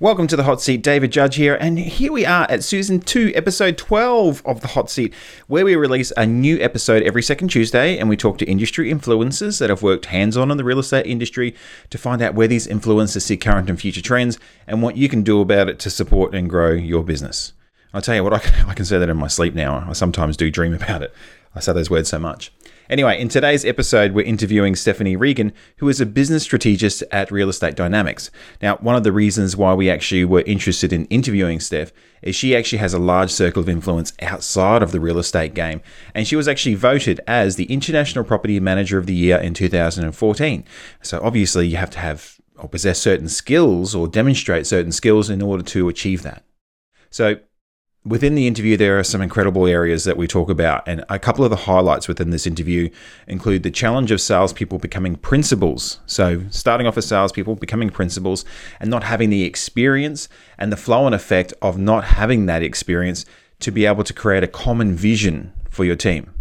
Welcome to the Hot Seat, David Judge here, and here we are at season 2, episode 12 of the Hot Seat, where we release a new episode every second Tuesday and we talk to industry influencers that have worked hands on in the real estate industry to find out where these influencers see current and future trends and what you can do about it to support and grow your business. I'll tell you what, I can, I can say that in my sleep now. I sometimes do dream about it. I say those words so much. Anyway, in today's episode, we're interviewing Stepfanie Regan, who is a business strategist at Real Estate Dynamics. Now, one of the reasons why we actually were interested in interviewing Steph is she actually has a large circle of influence outside of the real estate game, and she was actually voted as the International Property Manager of the Year in 2014. So, obviously, you have to have or possess certain skills or demonstrate certain skills in order to achieve that. So, Within the interview, there are some incredible areas that we talk about, and a couple of the highlights within this interview include the challenge of salespeople becoming principals. So, starting off as salespeople, becoming principals, and not having the experience, and the flow and effect of not having that experience to be able to create a common vision for your team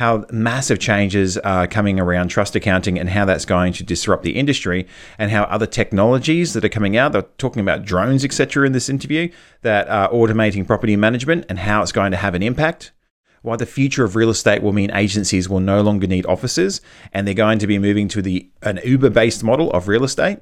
how massive changes are coming around trust accounting and how that's going to disrupt the industry and how other technologies that are coming out they're talking about drones etc in this interview that are automating property management and how it's going to have an impact. Why the future of real estate will mean agencies will no longer need offices and they're going to be moving to the an uber based model of real estate.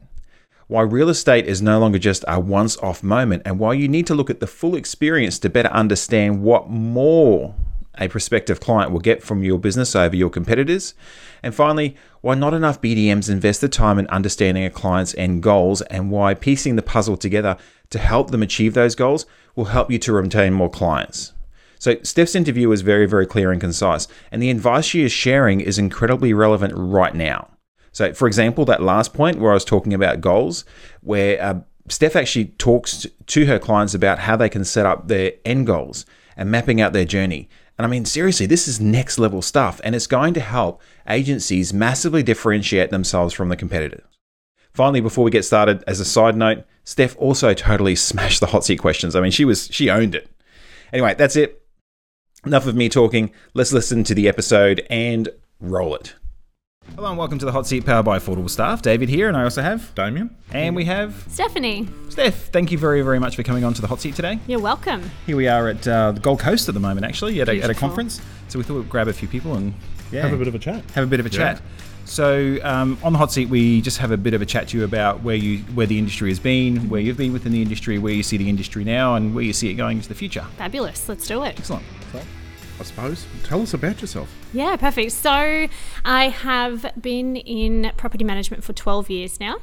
Why real estate is no longer just a once off moment and why you need to look at the full experience to better understand what more a prospective client will get from your business over your competitors. And finally, why not enough BDMs invest the time in understanding a client's end goals and why piecing the puzzle together to help them achieve those goals will help you to retain more clients. So, Steph's interview is very, very clear and concise, and the advice she is sharing is incredibly relevant right now. So, for example, that last point where I was talking about goals, where uh, Steph actually talks to her clients about how they can set up their end goals and mapping out their journey. And I mean, seriously, this is next level stuff, and it's going to help agencies massively differentiate themselves from the competitors. Finally, before we get started, as a side note, Steph also totally smashed the hot seat questions. I mean, she was she owned it. Anyway, that's it. Enough of me talking. Let's listen to the episode and roll it. Hello and welcome to the Hot Seat powered by Affordable Staff. David here, and I also have Damien. And we have Stepfanie. Steph. Thank you very, very much for coming on to the Hot Seat today. You're welcome. Here we are at uh, the Gold Coast at the moment, actually, at a, at a Beautiful. conference. So we thought we'd grab a few people and yeah, Have a bit of a chat. have a bit of a Yeah. chat. So um, on the hot seat, we just have a bit of a chat to you about where you where the industry has been, where you've been within the industry, where you see the industry now, and where you see it going into the future. Fabulous. Let's do it. Excellent. So, I suppose. Tell us about yourself. Yeah, perfect. So I have been in property management for 12 years now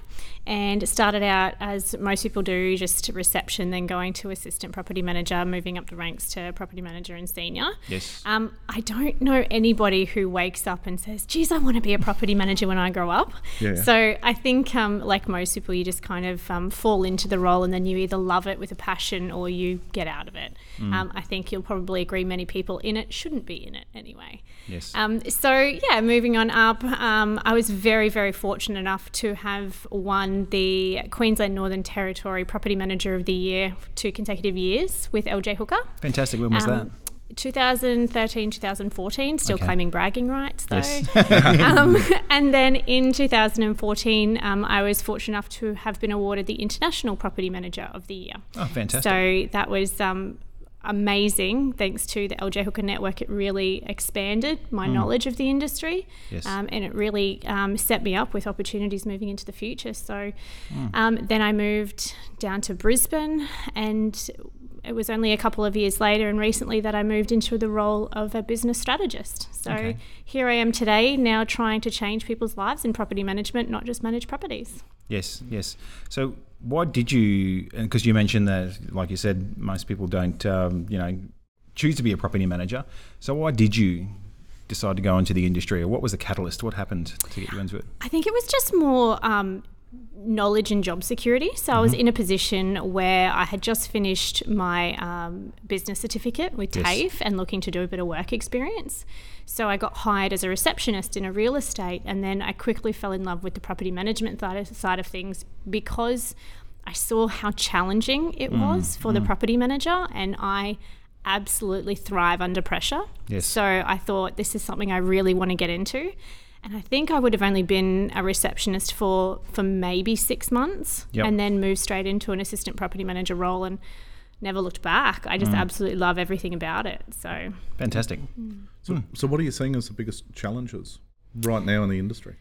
and started out as most people do, just reception, then going to assistant property manager, moving up the ranks to property manager and senior. Yes. Um, I don't know anybody who wakes up and says, geez, I want to be a property manager when I grow up. Yeah. So I think, um, like most people, you just kind of um, fall into the role and then you either love it with a passion or you get out of it. Um, I think you'll probably agree many people in it shouldn't be in it anyway. Yes. Um, so yeah, moving on up, um, I was very, very fortunate enough to have won the Queensland Northern Territory Property Manager of the Year two consecutive years with LJ Hooker. Fantastic. When was Um, 2013, 2014, still Okay. claiming bragging rights though. Yes. um, and then in 2014, um, I was fortunate enough to have been awarded the International Property Manager of the Year. Oh, fantastic. So that was um, amazing. Thanks to the LJ Hooker Network, it really expanded my knowledge of the industry, Yes. um, and it really um, set me up with opportunities moving into the future. So um, then I moved down to Brisbane, and it was only a couple of years later and recently that I moved into the role of a business strategist. So Okay. here I am today, now trying to change people's lives in property management, not just manage properties. Yes, yes. So, why did you? Because you mentioned that, like you said, most people don't, um, you know, choose to be a property manager. So, why did you decide to go into the industry, or what was the catalyst? What happened to get you into it? I think it was just more um, knowledge and job security. So I was mm-hmm. in a position where I had just finished my um, business certificate with Yes. TAFE and looking to do a bit of work experience. So I got hired as a receptionist in a real estate, and then I quickly fell in love with the property management side of, side of things because I saw how challenging it mm. was for the mm. property manager, and I absolutely thrive under pressure. Yes. So I thought this is something I really want to get into. And I think I would have only been a receptionist for for maybe six months, Yep. and then moved straight into an assistant property manager role and never looked back. I just Mm. absolutely love everything about it. So Fantastic. So, so what are you seeing as the biggest challenges right now in the industry?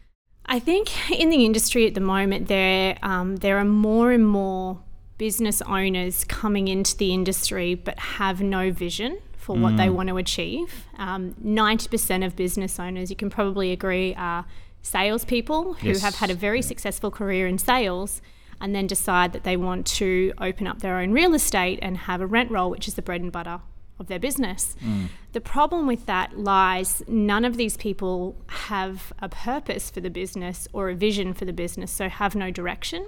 I think in the industry at the moment, there um, there are more and more business owners coming into the industry but have no vision for what Mm. they want to achieve. Um, Ninety percent of business owners, you can probably agree, are salespeople who Yes. have had a very successful career in sales. And then decide that they want to open up their own real estate and have a rent roll, which is the bread and butter of their business. The problem with that lies none of these people have a purpose for the business or a vision for the business, so have no direction.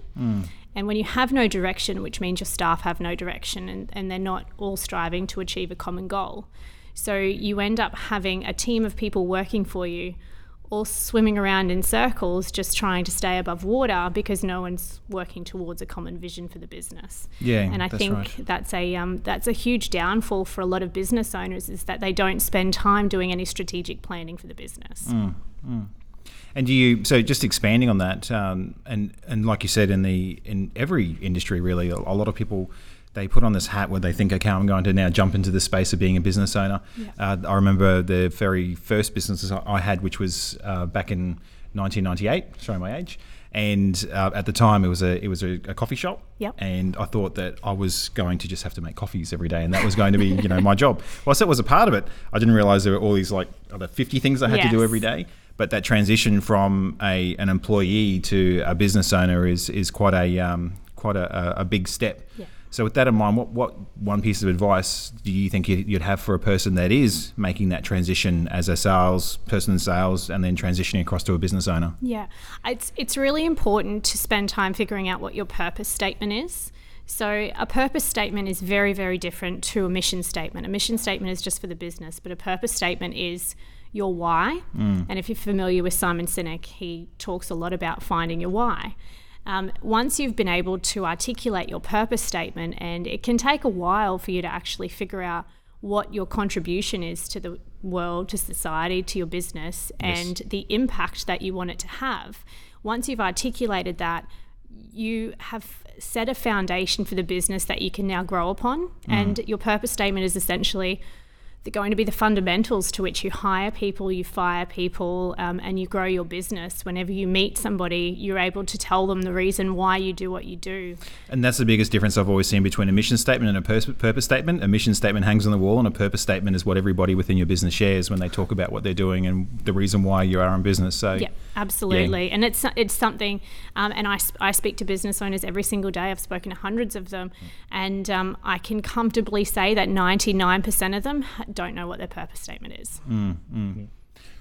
And when you have no direction, which means your staff have no direction and, and they're not all striving to achieve a common goal. So you end up having a team of people working for you, all swimming around in circles, just trying to stay above water because no one's working towards a common vision for the business. Yeah, and I that's think right. that's a um, that's a huge downfall for a lot of business owners is that they don't spend time doing any strategic planning for the business. Mm. And do you so just expanding on that, um, and and like you said, in the in every industry, really, a, lot of people they put on this hat where they think, okay, I'm going to now jump into the space of being a business owner. Uh, I remember the very first businesses I had, which was uh, back in 1998, showing my age. And uh, at the time, it was a it was a, a coffee shop, Yep. and I thought that I was going to just have to make coffees every day, and that was going to be you know my job. Whilst that was a part of it, I didn't realize there were all these like other 50 things I had to do every day but that transition from a an employee to a business owner is is quite a um, quite a, a, big step. Yeah. So with that in mind, what, what one piece of advice do you think you'd you'd have for a person that is making that transition as a sales person in sales and then transitioning across to a business owner? Yeah, it's it's really important to spend time figuring out what your purpose statement is. So a purpose statement is very very different to a mission statement. A mission statement is just for the business, but a purpose statement is your why. And if you're familiar with Simon Sinek, he talks a lot about finding your why. Um, once you've been able to articulate your purpose statement, and it can take a while for you to actually figure out what your contribution is to the world, to society, to your business, and the impact that you want it to have. Once you've articulated that, you have set a foundation for the business that you can now grow upon. And your purpose statement is essentially going to be the fundamentals to which you hire people, you fire people, um, and you grow your business. Whenever you meet somebody, you're able to tell them the reason why you do what you do. And that's the biggest difference I've always seen between a mission statement and a pers- purpose statement. A mission statement hangs on the wall, and a purpose statement is what everybody within your business shares when they talk about what they're doing and the reason why you are in business. So Yeah, absolutely. And it's it's something, um, and I, I speak to business owners every single day. I've spoken to hundreds of them, and um, I can comfortably say that 99% of them don't know what their purpose statement is.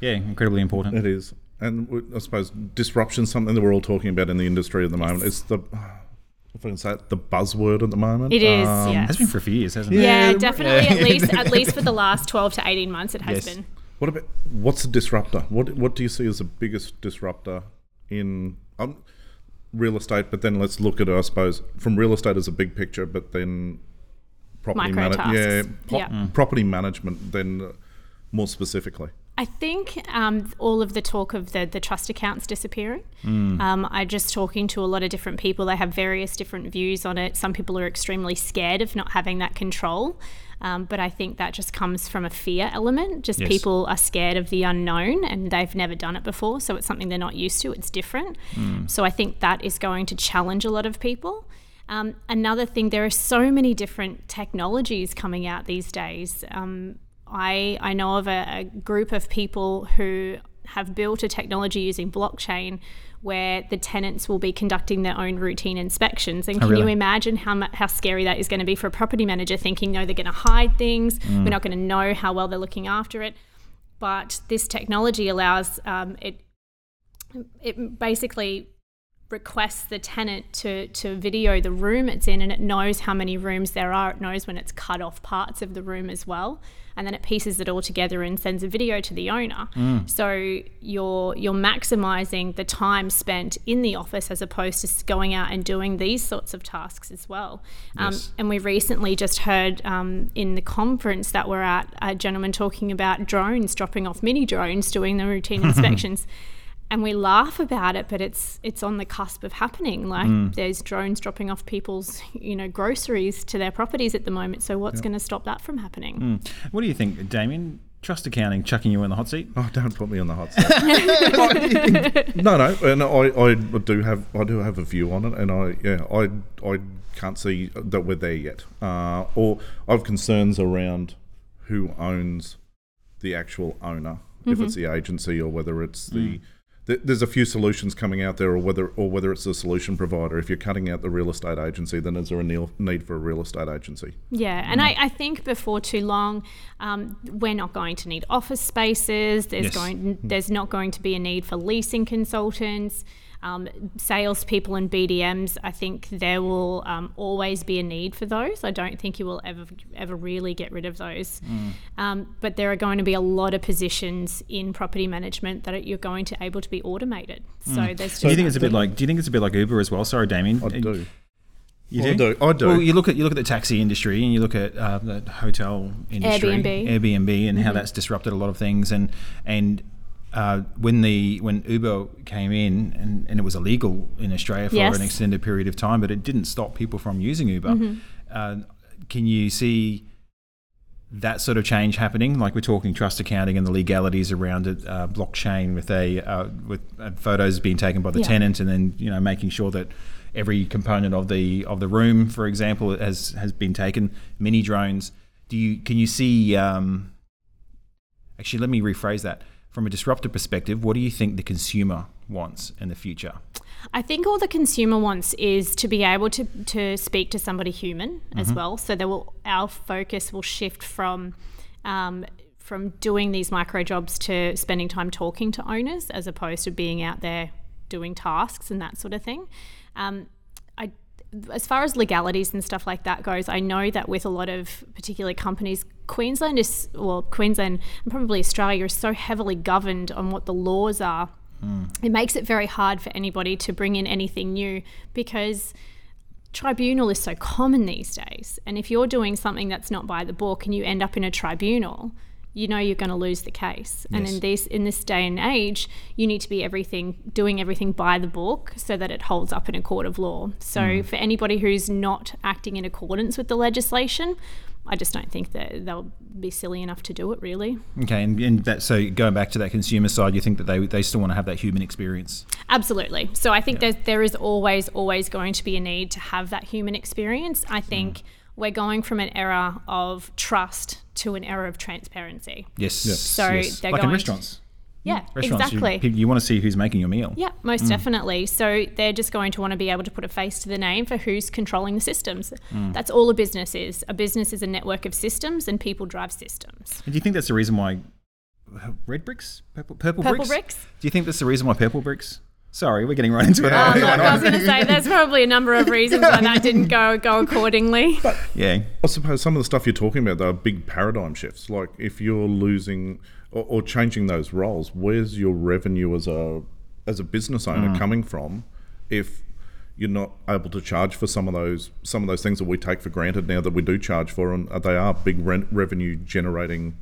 yeah, incredibly important. It is. And I suppose disruption, something that we're all talking about in the industry at the moment, is the, if I can say it, the buzzword at the moment. It is, Um, yes. Has been for a few years, hasn't it? Yeah, Yeah, definitely. yeah. At least, at least for the last 12 to 18 months, it has Yes. been. What about what's a disruptor? What what do you see as the biggest disruptor in um, real estate? But then let's look at it, I suppose, from real estate as a big picture, but then property Micro mana- yeah, tasks. po- Yeah. property management. Then uh, more specifically, I think um, all of the talk of the, the trust accounts disappearing. Um, I just talking to a lot of different people. They have various different views on it. Some people are extremely scared of not having that control. Um, but I think that just comes from a fear element. Just Yes. people are scared of the unknown and they've never done it before. So it's something they're not used to. It's different. So I think that is going to challenge a lot of people. Um, another thing, there are so many different technologies coming out these days. Um, I, I know of a, a group of people who have built a technology using blockchain where the tenants will be conducting their own routine inspections. And can you really? imagine how, mu- how scary that is going to be for a property manager thinking, no, they're going to hide things, we're not going to know how well they're looking after it. But this technology allows um, it, it basically requests the tenant to, to video the room it's in and it knows how many rooms there are. It knows when it's cut off parts of the room as well. And then it pieces it all together and sends a video to the owner. So you're you're maximizing the time spent in the office as opposed to going out and doing these sorts of tasks as well. Um, Yes. and we recently just heard um, in the conference that we're at a gentleman talking about drones, dropping off mini drones, doing the routine inspections. And we laugh about it, but it's it's on the cusp of happening. Like Mm. there's drones dropping off people's you know groceries to their properties at the moment. So what's going to stop that from happening? Mm. What do you think, Damien? Trust accounting chucking you in the hot seat? Oh, don't put me on the hot seat. no, no, and I, I do have I do have a view on it, and I yeah I I can't see that we're there yet. Uh, or I have concerns around who owns the actual owner, if it's the agency or whether it's the. Th- There's a few solutions coming out there, or whether or whether it's a solution provider. If you're cutting out the real estate agency, then is there a need for a real estate agency? Yeah, and I, I think before too long, um, we're not going to need office spaces. There's Yes. going, there's not going to be a need for leasing consultants, um, salespeople, and BDMs. I think there will um, always be a need for those. I don't think you will ever ever really get rid of those. Um, but there are going to be a lot of positions in property management that you're going to able to be automated. So there's. do you think it's a bit like? Do you think it's a bit like Uber as well? Sorry, Damien. I do. You I do. I do. Well, you look at you look at the taxi industry and you look at uh, the hotel industry, Airbnb. Airbnb, and how that's disrupted a lot of things. And and uh, when the when Uber came in and, and it was illegal in Australia for Yes. an extended period of time, but it didn't stop people from using Uber. Uh, can you see? That sort of change happening, like we're talking trust accounting and the legalities around it, uh, blockchain with a uh, with uh, photos being taken by the Yeah. tenant, and then you know making sure that every component of the of the room, for example, has has been taken. Mini drones. Do you can you see? Um, actually, let me rephrase that. From a disruptive perspective, what do you think the consumer wants in the future? I think all the consumer wants is to be able to, to speak to somebody human as well. So there will our focus will shift from um, from doing these micro jobs to spending time talking to owners as opposed to being out there doing tasks and that sort of thing. Um, as far as legalities and stuff like that goes, I know that with a lot of particular companies, Queensland is, well, Queensland and probably Australia is so heavily governed on what the laws are. It makes it very hard for anybody to bring in anything new because tribunal is so common these days. And if you're doing something that's not by the book and you end up in a tribunal, you know you're going to lose the case. And Yes. in this in this day and age, you need to be everything doing everything by the book so that it holds up in a court of law. So mm. for anybody who's not acting in accordance with the legislation, I just don't think that they'll be silly enough to do it really. Okay, and, and that so going back to that consumer side, you think that they they still want to have that human experience. Absolutely. So I think there's, there is always, always going to be a need to have that human experience. I mm. think we're going from an era of trust to an era of transparency. Yes. So yes. they're like in going to- restaurants. Yeah, mm. Restaurants, you- exactly. You, want to see who's making your meal. yeah, most mm. definitely. So they're just going to want to be able to put a face to the name for who's controlling the systems. Mm. That's all a business is. A business is a network of systems, and people drive systems. And do you think that's the reason why uh, red bricks, purple, purple, Purple bricks? bricks? Do you think that's the reason why purple bricks? Sorry, we're getting right into it. Um, look, I was going to say there's probably a number of reasons why that didn't go go accordingly. yeah. I suppose some of the stuff you're talking about though are big paradigm shifts. Like if you're losing or, or changing those roles, where's your revenue as a as a business owner coming from? If you're not able to charge for some of those some of those things that we take for granted now that we do charge for, and they are big rent revenue generating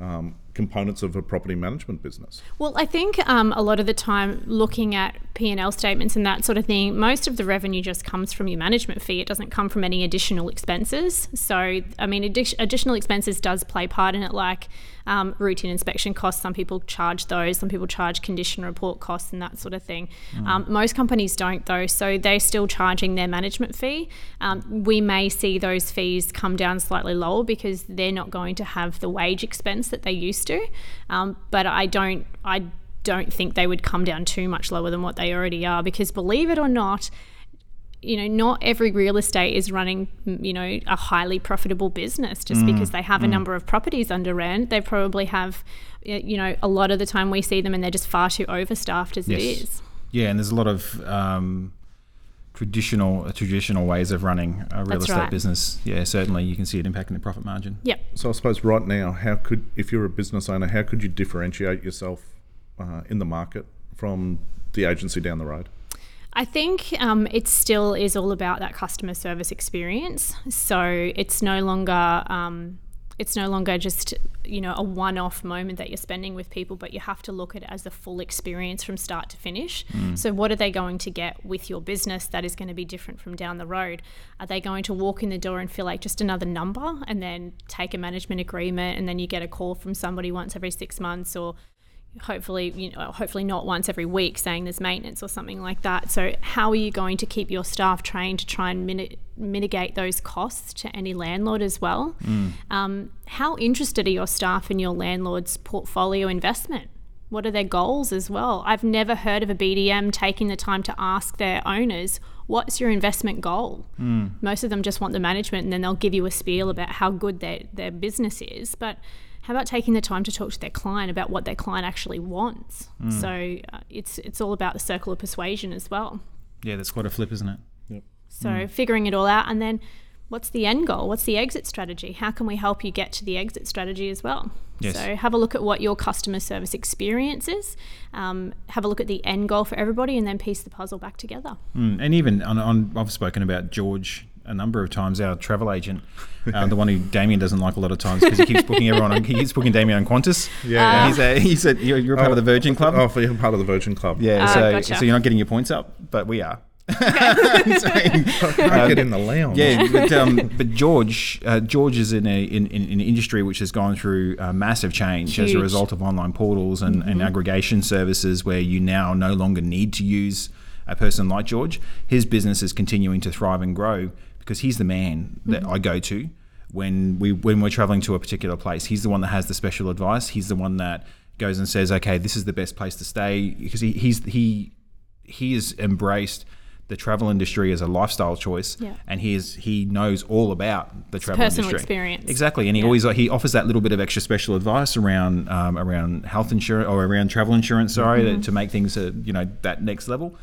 um, components of a property management business. Well, I think um, a lot of the time, looking at P and L statements and that sort of thing, most of the revenue just comes from your management fee. It doesn't come from any additional expenses. So, I mean, addi- additional expenses does play part in it, like um, routine inspection costs. Some people charge those. Some people charge condition report costs and that sort of thing. Um, most companies don't, though. So they're still charging their management fee. Um, we may see those fees come down slightly lower because they're not going to have the wage expense that they used to. Um, but I don't. I don't think they would come down too much lower than what they already are because believe it or not you know not every real estate is running you know a highly profitable business just because they have a number of properties under rent they probably have you know a lot of the time we see them and they're just far too overstaffed as it Yes. is Yeah, and there's a lot of um, traditional uh, traditional ways of running a real That's estate right. business. Yeah, certainly you can see it impacting the profit margin. yep So I suppose right now, how could if you're a business owner, how could you differentiate yourself uh, in the market from the agency down the road? I think um, it still is all about that customer service experience. So it's no longer um, it's no longer just you know a one-off moment that you're spending with people but you have to look at it as the full experience from start to finish. Mm. So what are they going to get with your business that is going to be different from down the road? Are they going to walk in the door and feel like just another number and then take a management agreement and then you get a call from somebody once every six months or hopefully you know hopefully not once every week saying there's maintenance or something like that? So how are you going to keep your staff trained to try and mini- mitigate those costs to any landlord as well. Um, how interested are your staff in your landlord's portfolio investment? What are their goals as well? I've never heard of a bdm taking the time to ask their owners what's your investment goal? Most of them just want the management and then they'll give you a spiel about how good their, their business is. But how about taking the time to talk to their client about what their client actually wants? So uh, it's it's all about the circle of persuasion as well. Yeah, that's quite a flip, isn't it? So figuring it all out, and then what's the end goal? What's the exit strategy? How can we help you get to the exit strategy as well? Yes. So have a look at what your customer service experience is. Um, have a look at the end goal for everybody, and then piece the puzzle back together. Mm, and even on, on, I've spoken about George a number of times, our travel agent, uh, the one who Damien doesn't like a lot of times because he keeps booking everyone. On, he keeps booking Damien on Qantas. Yeah. And he's a, he's a, you're, you're a part of the Virgin Club. Oh, for you're part of the Virgin Club. Yeah, Ah, so gotcha. so you're not getting your points up, but we are. Can't get in the lounge. yeah, but, um, but George, uh, George is in a in, in, in an industry which has gone through uh, massive change as a Mm-hmm. result of online portals and, and aggregation services, where you now no longer need to use a person like George. His business is continuing to thrive and grow because he's the man that Mm-hmm. I go to when we when we're traveling to a particular place. He's the one that has the special advice. He's the one that goes and says, "Okay, this is the best place to stay," because he, he's he he has embraced the travel industry as a lifestyle choice, Yeah. and he is he knows all about the travel personal industry. experience. Exactly, and he always he offers that little bit of extra special advice around um, around health insurance or around travel insurance. Sorry, Mm-hmm. to, to make things uh, you know that next level.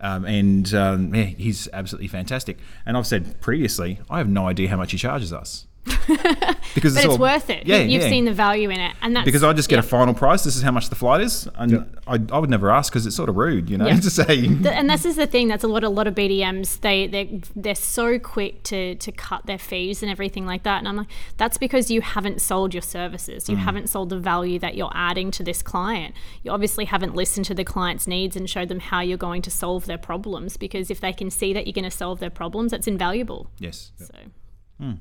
Um, and um, yeah, he's absolutely fantastic. And I've said previously, I have no idea how much he charges us because But it's all- worth it. Yeah, You've yeah. seen the value in it, and that's because I just get yeah. a final price. This is how much the flight is, and Yeah. I, I would never ask because it's sort of rude, you know, Yeah. to say. Th- and this is the thing that's a lot a lot of BDMs they they they're so quick to to cut their fees and everything like that and I'm like that's because you haven't sold your services Mm. you haven't sold the value that you're adding to this client you obviously haven't listened to the client's needs and showed them how you're going to solve their problems because if they can see that you're going to solve their problems that's invaluable Yes. so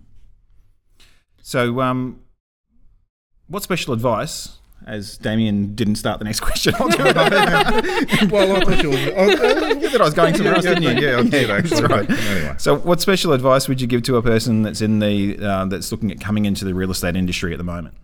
So, um, what special advice? As Damien didn't start the next question, I'll do it. I well, I thought you were. Oh, thought I was going somewhere else, yeah, didn't you? yeah, I did That's actually. right. Anyway. So, what special advice would you give to a person that's in the uh, that's looking at coming into the real estate industry at the moment?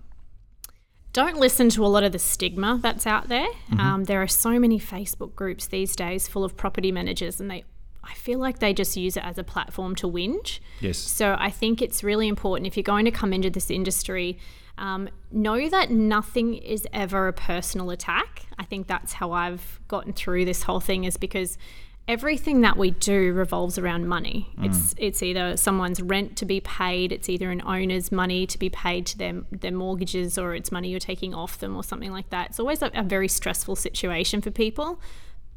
don't listen to a lot of the stigma that's out there. Mm-hmm. Um, there are so many Facebook groups these days full of property managers, and they, I feel like they just use it as a platform to whinge. Yes. So I think it's really important if you're going to come into this industry, um, know that nothing is ever a personal attack. I think that's how I've gotten through this whole thing, is because everything that we do revolves around money. It's it's either someone's rent to be paid, it's either an owner's money to be paid to their their mortgages, or it's money you're taking off them, or something like that. It's always a, a very stressful situation for people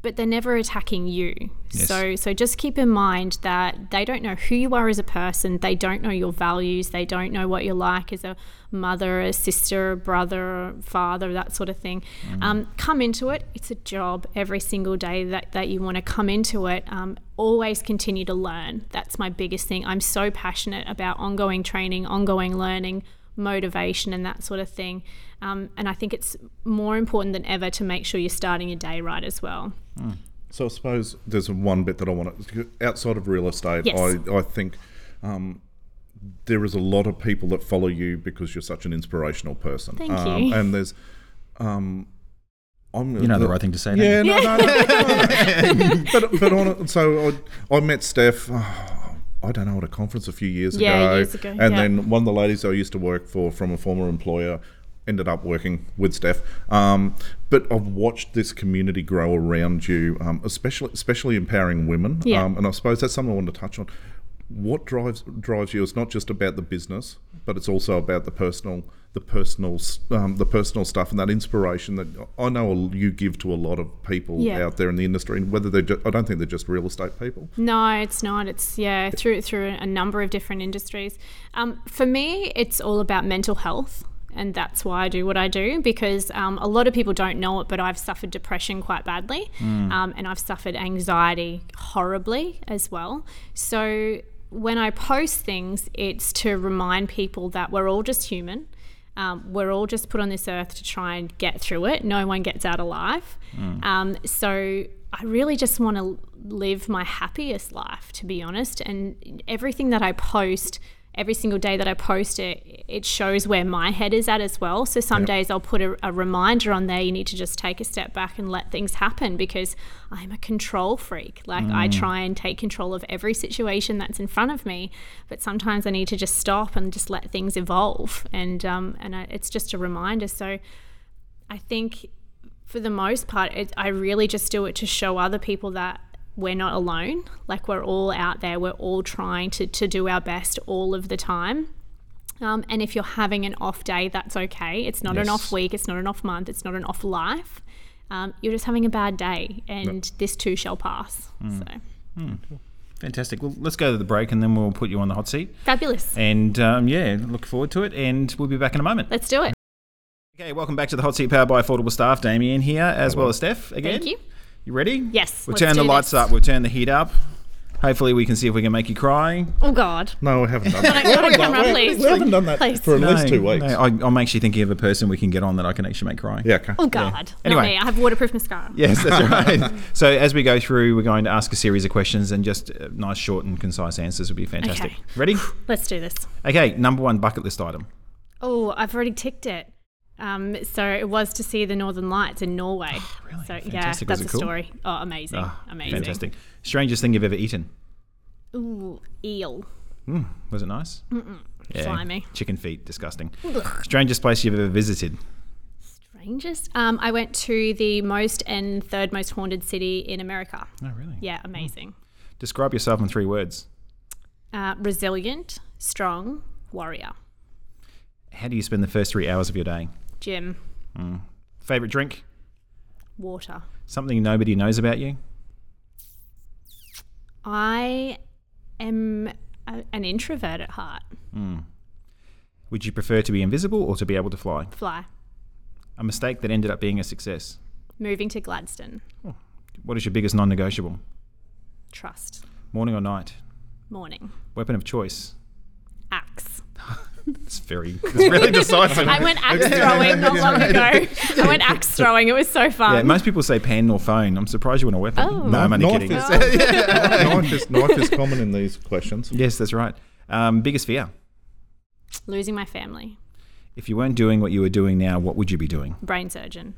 but they're never attacking you. Yes. So so just keep in mind that they don't know who you are as a person, they don't know your values, they don't know what you're like as a mother, a sister, a brother, a father, that sort of thing. Um, come into it. It's a job every single day that, that you want to come into it. Um, always continue to learn. That's my biggest thing. I'm so passionate about ongoing training, ongoing learning, motivation, and that sort of thing. Um, and I think it's more important than ever to make sure you're starting your day right as well. So I suppose there's one bit that I want to outside of real estate. Yes. I I think um, there is a lot of people that follow you because you're such an inspirational person. Thank um, you. And there's, um, I'm You know the right thing to say. Yeah, no, no, no, no, no. but but on so I, I met Steph. oh, I don't know at a conference a few years Yeah, ago, years ago, and yeah. then one of the ladies I used to work for from a former employer ended up working with Steph. Um, but I've watched this community grow around you, um, especially especially empowering women. Yeah. Um, and I suppose that's something I want to touch on. what drives drives you is not just about the business, but it's also about the personal, the personal, um, the personal stuff and that inspiration that I know you give to a lot of people Yeah. out there in the industry. And whether they're, ju- I don't think they're just real estate people. No, it's not. It's yeah through through a number of different industries. Um, for me, it's all about mental health, and that's why I do what I do because um, a lot of people don't know it, but I've suffered depression quite badly, um, and I've suffered anxiety horribly as well. So when I post things, it's to remind people that we're all just human. Um, we're all just put on this earth to try and get through it. No one gets out alive. Um, so I really just want to live my happiest life, to be honest. And everything that I post, every single day that I post it, it shows where my head is at as well. So some days I'll put a, a reminder on there. You need to just take a step back and let things happen because I'm a control freak. Like I try and take control of every situation that's in front of me, but sometimes I need to just stop and just let things evolve. And um, and I, it's just a reminder. So I think for the most part, it, I really just do it to show other people that we're not alone. Like we're all out there. We're all trying to, to do our best all of the time. Um, and if you're having an off day, that's okay. It's not an off week. It's not an off month. It's not an off life. Um, you're just having a bad day, and this too shall pass. So Fantastic. Well, let's go to the break and then we'll put you on the hot seat. fabulous. And um, yeah, look forward to it. And we'll be back in a moment. Let's do it. Okay, welcome back to the hot seat powered by Affordable Staff. Damien here, as well as Steph again. Thank you. You ready? Yes, We'll let's turn the lights this. up. We'll turn the heat up. Hopefully, we can see if we can make you cry. Oh God. No, we haven't done that. Not a camera, please. We haven't done that Please. for at least two weeks. no, I, I'm actually thinking of a person we can get on that I can actually make cry. Yeah, okay. Oh God. Anyway. Not me. I have waterproof mascara. Yes, that's right. so as we go through, we're going to ask a series of questions, and just uh, nice, short, and concise answers would be fantastic. Okay. Ready? Let's do this. Okay, number one bucket list item. Oh, I've already ticked it. Um, so it was to see the Northern Lights in Norway. really? So yeah, Fantastic. Was that's a cool? story. Oh, amazing, Ah, amazing. Fantastic. Strangest thing you've ever eaten? Ooh, eel. Mm, was it nice? yeah, Slimy. Chicken feet, disgusting. Strangest place you've ever visited? Strangest. Um, I went to the most and third most haunted city in America. Oh, really? Yeah, amazing. Describe yourself in three words. Uh, resilient, strong, warrior. How do you spend the first three hours of your day? Gym, mm. Favorite drink? water. Something nobody knows about you? I am a, an introvert at heart. Mm. Would you prefer to be invisible or to be able to fly? Fly. A mistake that ended up being a success. Moving to Gladstone. Oh. What is your biggest non negotiable? Trust. Morning or night? Morning. Weapon of choice? Axe. It's very, it's really decisive. I went axe throwing not long ago. I went axe throwing. It was so fun. yeah, most people say pen or phone. I'm surprised you want a weapon. Oh. No, I'm only Knife kidding. is- knife, is, knife is common in these questions. yes, that's right. Um, biggest fear? Losing my family. If you weren't doing what you were doing now, what would you be doing? Brain surgeon.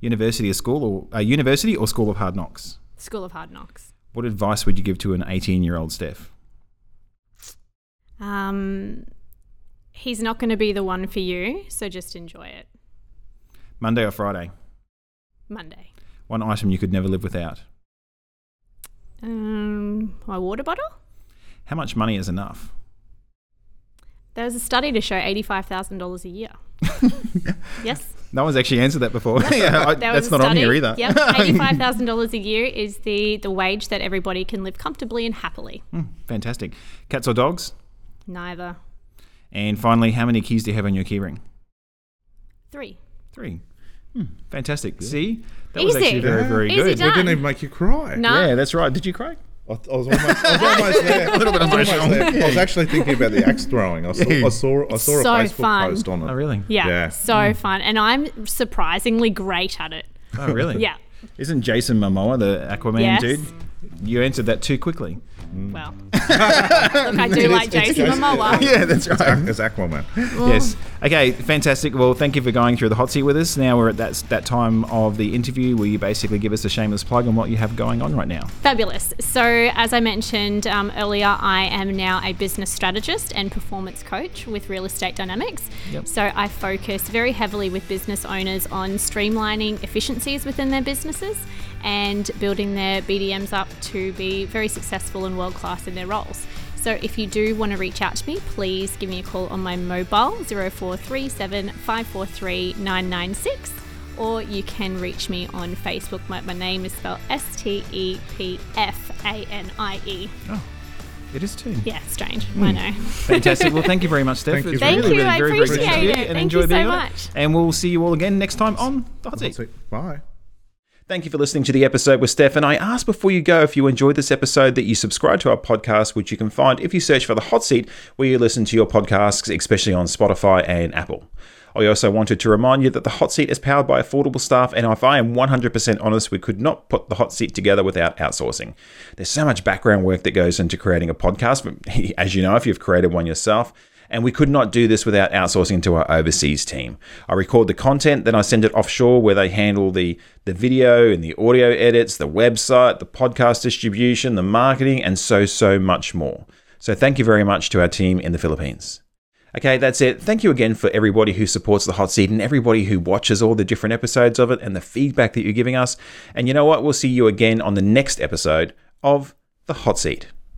University or school or uh, university or school of hard knocks? School of Hard Knocks. What advice would you give to an 18 year old Steph? Um, he's not going to be the one for you, so just enjoy it. Monday or Friday? Monday. One item you could never live without. Um, my water bottle. How much money is enough? There was a study to show eighty-five thousand dollars a year. yes, No one's actually answered that before. yeah, I, that's not on study. here either. Yep, eighty-five thousand dollars a year is the the wage that everybody can live comfortably and happily. Hmm, fantastic. Cats or dogs? Neither. And finally, how many keys do you have on your keyring? Three. Three. Hmm, fantastic. See, that was actually very, very Easy good. done. We didn't even make you cry. No. Yeah, that's right. Did you cry? I, I was almost, I was almost there. a little bit emotional. There. I was actually thinking about the axe throwing. I saw, I saw, I saw a so Facebook fun. post on it. Oh, really? Yeah, Yeah. so fun, and I'm surprisingly great at it. Oh, really? Yeah. Isn't Jason Momoa the Aquaman Yes. dude? You answered that too quickly. Well, look, I do like Jason Momoa. Yeah, that's right. As Aquaman. Yes. Okay, fantastic. Well, thank you for going through the hot seat with us. Now we're at that that time of the interview where you basically give us a shameless plug on what you have going on right now. Fabulous. So, as I mentioned um, earlier, I am now a business strategist and performance coach with Real Estate Dynamics. Yep. So, I focus very heavily with business owners on streamlining efficiencies within their businesses and building their BDMs up to be very successful and world class in their roles. So if you do want to reach out to me, please give me a call on my mobile 0437 543 996 or you can reach me on Facebook. My, my name is spelled S T E P F A N I E. Oh. It is too. Yeah, strange. Hmm. I know. Fantastic. Well, thank you very much, Steph. Thank you It's Thank really, you. really I very, very appreciate good to it. and Thank enjoy you so being on it. much. And we'll see you all again next time on the Hot Seat. That's it. Bye. Thank you for listening to the episode with Steph. And I asked before you go if you enjoyed this episode that you subscribe to our podcast, which you can find if you search for the Hot Seat, where you listen to your podcasts, especially on Spotify and Apple. I also wanted to remind you that the Hot Seat is powered by affordable staff, and if I am 100% honest, we could not put the Hot Seat together without outsourcing. There's so much background work that goes into creating a podcast, but as you know, if you've created one yourself and we could not do this without outsourcing to our overseas team. I record the content, then I send it offshore where they handle the, the video and the audio edits, the website, the podcast distribution, the marketing, and so, so much more. So thank you very much to our team in the Philippines. Okay, that's it. Thank you again for everybody who supports the hot seat and everybody who watches all the different episodes of it and the feedback that you're giving us. And you know what? We'll see you again on the next episode of the hot seat.